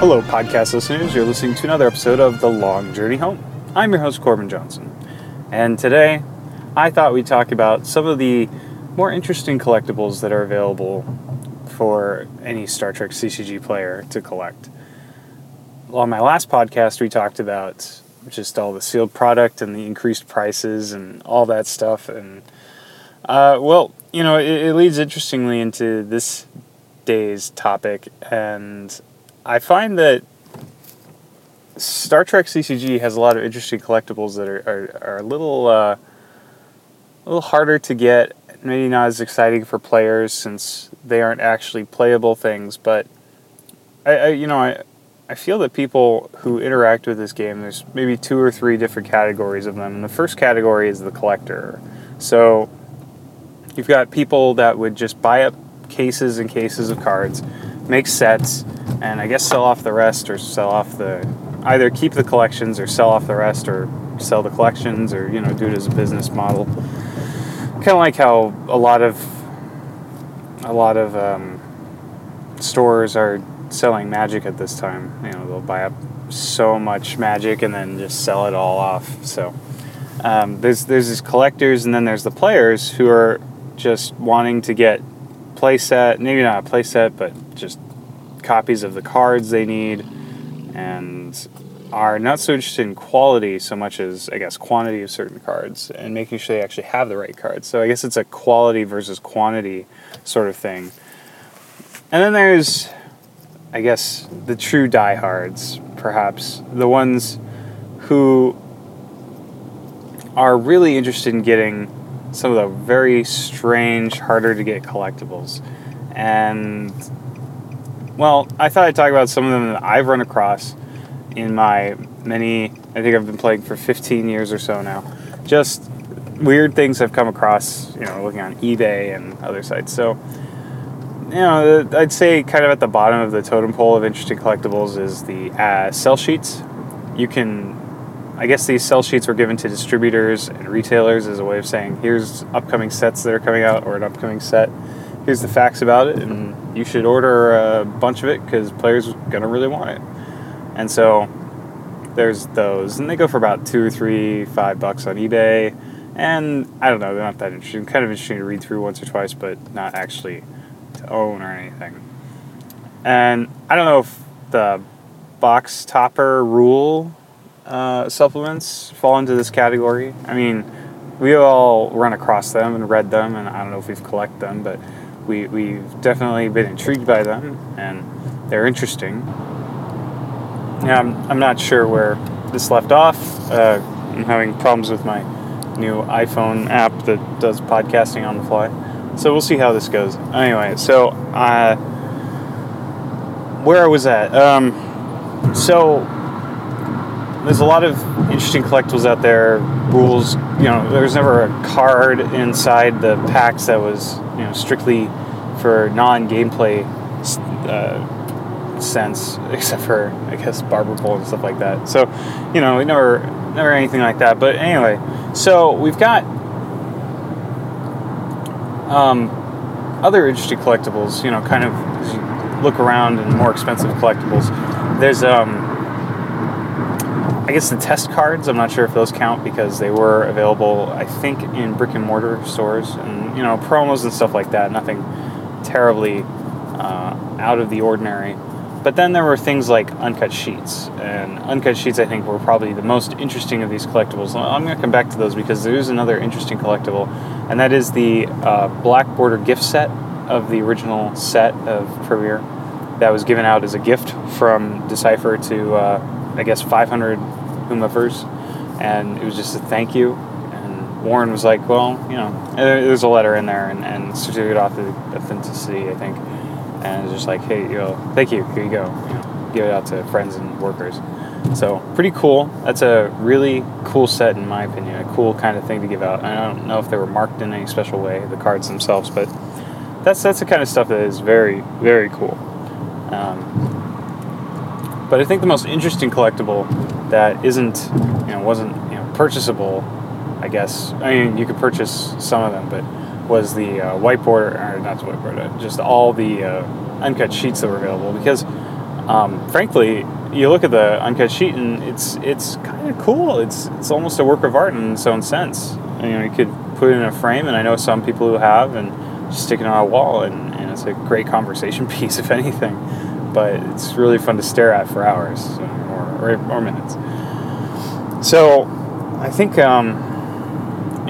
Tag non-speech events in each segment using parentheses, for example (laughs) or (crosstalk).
Hello, podcast listeners. You're listening to another episode of The Long Journey Home. I'm your host, Corbin Johnson. And today, I thought we'd talk about some of the more interesting collectibles that are available for any Star Trek CCG player to collect. On my last podcast, we talked about just all the sealed product and the increased prices and all that stuff. And, uh, well, you know, it, it leads interestingly into this day's topic. And I find that Star Trek CCG has a lot of interesting collectibles that are, are, are a little uh, a little harder to get, maybe not as exciting for players since they aren't actually playable things. But I, I you know I I feel that people who interact with this game, there's maybe two or three different categories of them. And the first category is the collector. So you've got people that would just buy up cases and cases of cards, make sets, and I guess sell off the rest or sell off the either keep the collections or sell off the rest or sell the collections or you know do it as a business model. Kind of like how a lot of a lot of um, stores are selling magic at this time. You know they'll buy up so much magic and then just sell it all off. So um, there's there's these collectors and then there's the players who are just wanting to get playset, maybe not a playset, but just copies of the cards they need, and are not so interested in quality so much as I guess quantity of certain cards and making sure they actually have the right cards. So I guess it's a quality versus quantity sort of thing. And then there's I guess the true diehards, perhaps the ones who are really interested in getting some of the very strange, harder to get collectibles. And well, I thought I'd talk about some of them that I've run across in my many, I think I've been playing for 15 years or so now. Just weird things I've come across, you know, looking on eBay and other sites. So, you know, I'd say kind of at the bottom of the totem pole of interesting collectibles is the uh, sell sheets. You can, I guess these sell sheets were given to distributors and retailers as a way of saying, here's upcoming sets that are coming out or an upcoming set. Here's the facts about it, and you should order a bunch of it because players are going to really want it. And so there's those, and they go for about two or three, five bucks on eBay. And I don't know, they're not that interesting. Kind of interesting to read through once or twice, but not actually to own or anything. And I don't know if the box topper rule uh, supplements fall into this category. I mean, we all run across them and read them, and I don't know if we've collected them, but we, we've definitely been intrigued by them, and they're interesting. Yeah, I'm, I'm not sure where this left off. Uh, I'm having problems with my new iPhone app that does podcasting on the fly. So we'll see how this goes. Anyway, so uh, where I was at. Um, so there's a lot of interesting collectibles out there. Rules, you know, there's never a card inside the packs that was, you know, strictly for non-gameplay uh, sense, (laughs) except for I guess barber pole and stuff like that. So, you know, we never, never anything like that. But anyway, so we've got um, other interesting collectibles. You know, kind of look around and more expensive collectibles. There's um, I guess the test cards. I'm not sure if those count because they were available, I think, in brick and mortar stores and you know promos and stuff like that. Nothing terribly uh, out of the ordinary. But then there were things like uncut sheets, and uncut sheets I think were probably the most interesting of these collectibles. I'm going to come back to those because there is another interesting collectible, and that is the uh, black border gift set of the original set of Premiere that was given out as a gift from Decipher to uh, I guess 500 whomevers, and it was just a thank you. Warren was like, "Well, you know, there's a letter in there and, and certificate of authenticity, I think." and it's just like, hey, you know, thank you, here you go. Give it out to friends and workers. So pretty cool. That's a really cool set in my opinion. A cool kind of thing to give out. I don't know if they were marked in any special way, the cards themselves, but that's that's the kind of stuff that is very very cool. Um, but I think the most interesting collectible that isn't you know wasn't you know purchasable, I guess. I mean you could purchase some of them, but was the uh, whiteboard, or not the whiteboard, uh, just all the uh, uncut sheets that were available because um, frankly, you look at the uncut sheet and it's it's kind of cool. It's it's almost a work of art in its own sense. You know, you could put it in a frame, and I know some people who have, and just stick it on a wall, and, and it's a great conversation (laughs) piece, if anything. But it's really fun to stare at for hours or, or, or minutes. So, I think um,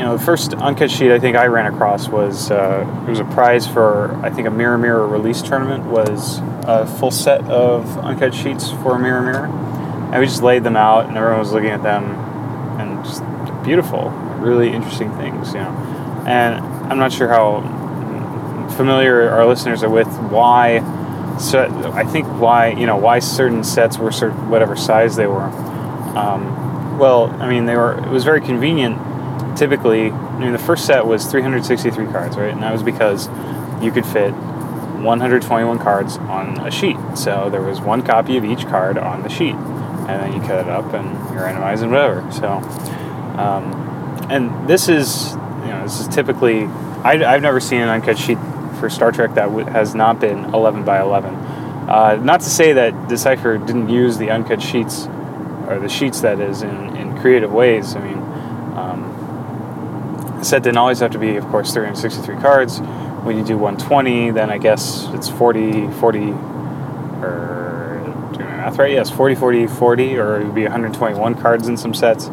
you know the first uncut sheet I think I ran across was uh, it was a prize for I think a Mirror Mirror release tournament was a full set of uncut sheets for Mirror Mirror, and we just laid them out, and everyone was looking at them, and just beautiful, really interesting things, you know. And I'm not sure how familiar our listeners are with why. So I think why you know why certain sets were certain whatever size they were. Um, well, I mean they were. It was very convenient typically, I mean, the first set was 363 cards, right? And that was because you could fit 121 cards on a sheet. So there was one copy of each card on the sheet, and then you cut it up and you're randomizing whatever. So, um, and this is, you know, this is typically, I, have never seen an uncut sheet for Star Trek that w- has not been 11 by 11. Uh, not to say that Decipher didn't use the uncut sheets, or the sheets that is, in, in creative ways. I mean, um, set didn't always have to be, of course, 363 cards. When you do 120, then I guess it's 40, 40, or doing my math right? Yes, 40, 40, 40, or it would be 121 cards in some sets.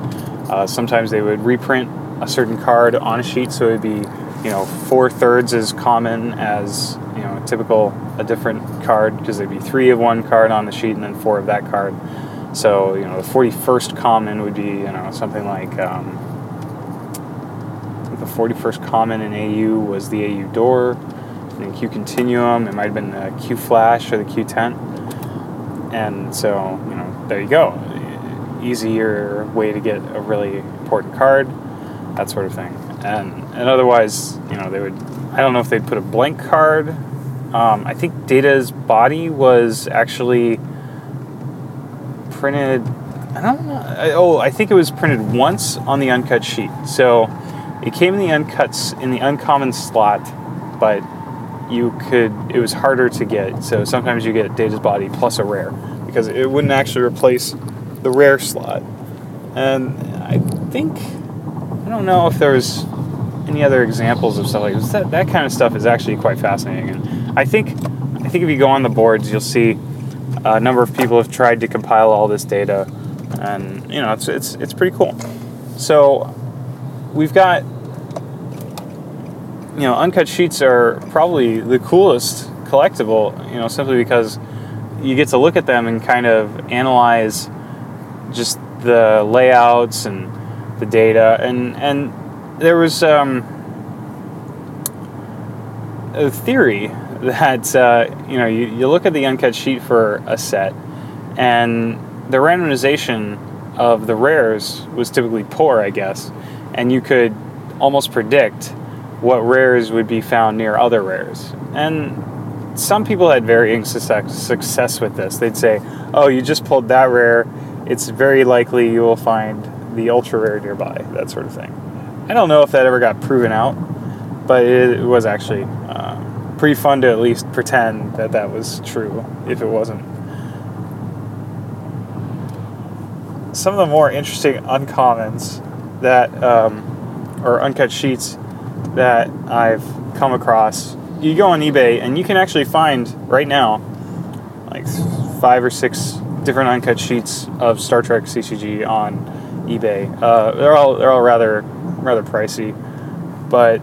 Uh, sometimes they would reprint a certain card on a sheet, so it would be, you know, four thirds as common as, you know, typical a different card, because there'd be three of one card on the sheet and then four of that card. So, you know, the 41st common would be, you know, something like, um, the 41st common in AU was the AU door. And Q Continuum, it might have been the Q Flash or the Q10. And so, you know, there you go. Easier way to get a really important card, that sort of thing. And, and otherwise, you know, they would, I don't know if they'd put a blank card. Um, I think Data's body was actually printed I don't know. Oh, I think it was printed once on the uncut sheet. So it came in the uncuts in the uncommon slot, but you could it was harder to get. So sometimes you get Data's Body plus a rare because it wouldn't actually replace the rare slot. And I think I don't know if there's any other examples of stuff like this. That that kind of stuff is actually quite fascinating. And I think I think if you go on the boards, you'll see uh, a number of people have tried to compile all this data, and you know it's it's it's pretty cool. So we've got you know uncut sheets are probably the coolest collectible you know simply because you get to look at them and kind of analyze just the layouts and the data. And and there was um, a theory (laughs) that uh, you know you, you look at the uncut sheet for a set and the randomization of the rares was typically poor i guess and you could almost predict what rares would be found near other rares. And some people had varying success with this. They'd say, oh, you just pulled that rare, it's very likely you will find the ultra rare nearby, that sort of thing. I don't know if that ever got proven out, but it, was actually uh, pretty fun to at least pretend that that was true if it wasn't. Some of the more interesting uncommons that, um, or uncut sheets that I've come across. You go on eBay and you can actually find right now like five or six different uncut sheets of Star Trek CCG on eBay. Uh, they're all they're all rather rather pricey, but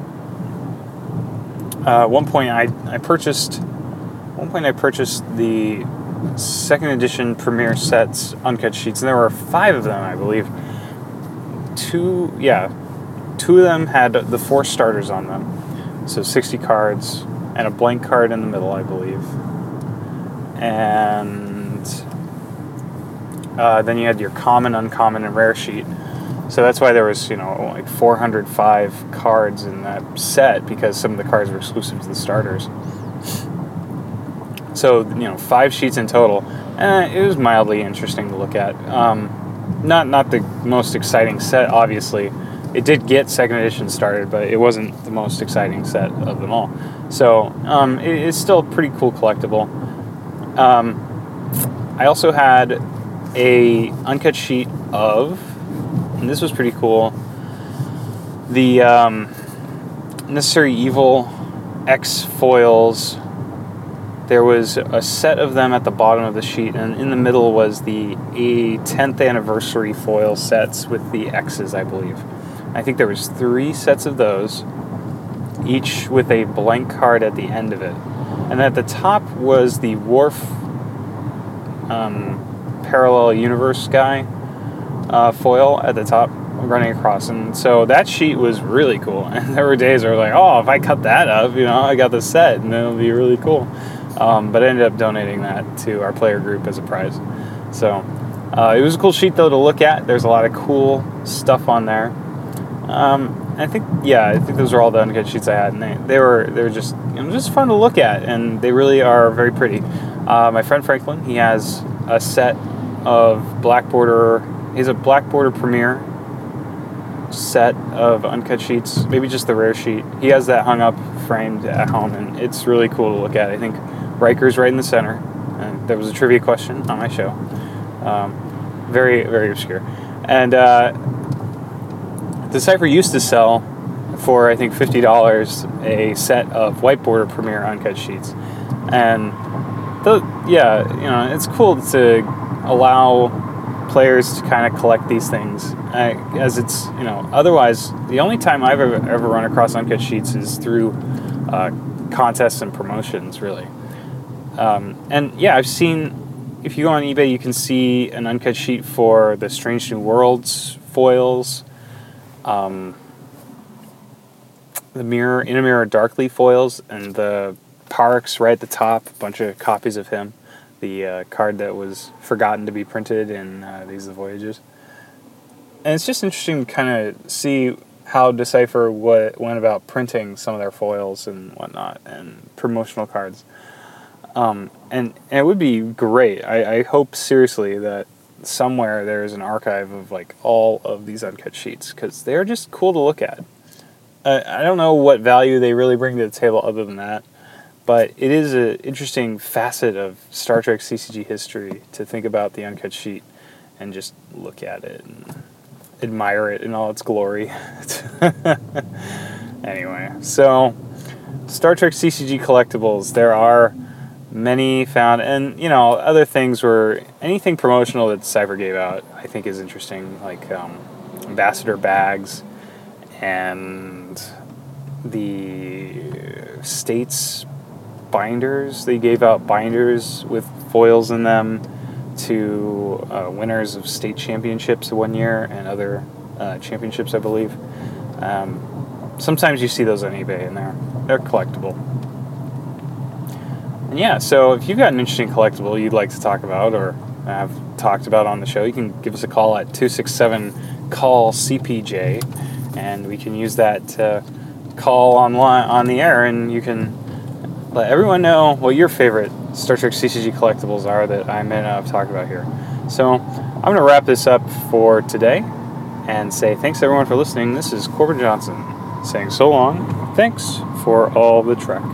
uh, one point I, I purchased one point I purchased the second edition premiere sets uncut sheets and there were five of them I believe two yeah two of them had the four starters on them, so 60 cards and a blank card in the middle, I believe. And uh, then you had your common, uncommon, and rare sheet. So that's why there was, you know, like 405 cards in that set because some of the cards were exclusive to the starters. So, you know, five sheets in total. Eh, it was mildly interesting to look at. Um, not not the most exciting set, obviously, it did get second edition started, but it wasn't the most exciting set of them all. So um, it, it's still a pretty cool collectible. Um, I also had a uncut sheet of, and this was pretty cool. The um, Necessary Evil X foils. There was a set of them at the bottom of the sheet, and in the middle was the a 10th anniversary foil sets with the X's, I believe. I think there was three sets of those, each with a blank card at the end of it. And at the top was the Worf um, parallel universe guy uh, foil at the top running across. And so that sheet was really cool. (laughs) And there were days where I was like, oh, if I cut that up, you know, I got the set and it'll be really cool. Um, but I ended up donating that to our player group as a prize. So uh, it was a cool sheet though to look at. There's a lot of cool stuff on there. Um, I think yeah, I think those are all the uncut sheets I had, and they, they were they were just you know, just fun to look at, and they really are very pretty. Uh, my friend Franklin, he has a set of black border. He's a black border premiere set of uncut sheets, maybe just the rare sheet. He has that hung up framed at home, and it's really cool to look at. I think Riker's right in the center. And there was a trivia question on my show. Um, very, very obscure. And uh, Decipher used to sell for, I think, $50 a set of whiteboard premiere uncut sheets. And, the, yeah, you know, it's cool to allow players to kind of collect these things as it's you know otherwise the only time i've ever, ever run across uncut sheets is through uh, contests and promotions really um, and yeah i've seen if you go on ebay you can see an uncut sheet for the strange new worlds foils um, the mirror in a mirror darkly foils and the parks right at the top a bunch of copies of him the uh, card that was forgotten to be printed in uh, These the Voyages. And it's just interesting to kind of see how Decipher what, went about printing some of their foils and whatnot and promotional cards. Um, and, and, it would be great. I, I hope seriously that somewhere there is an archive of like all of these uncut sheets because they're just cool to look at. I don't know what value they really bring to the table other than that. But it is an interesting facet of Star Trek CCG history to think about the uncut sheet and just look at it and admire it in all its glory. (laughs) anyway, so Star Trek CCG collectibles, there are many found, and you know, other things were anything promotional that Decipher gave out, I think is interesting, like um, ambassador bags and the states binders. They gave out binders with foils in them to uh, winners of state championships one year and other uh, championships, I believe. Um, sometimes you see those on eBay and they're they're collectible. And yeah, so if you've got an interesting collectible you'd like to talk about or have talked about on the show, you can give us a call at 267 call CPJ and we can use that to call online on the air and you can let everyone know what your favorite Star Trek CCG collectibles are that I may not have talked about here. So I'm going to wrap this up for today and say thanks everyone for listening. This is Corbin Johnson saying so long. Thanks for all the Trek.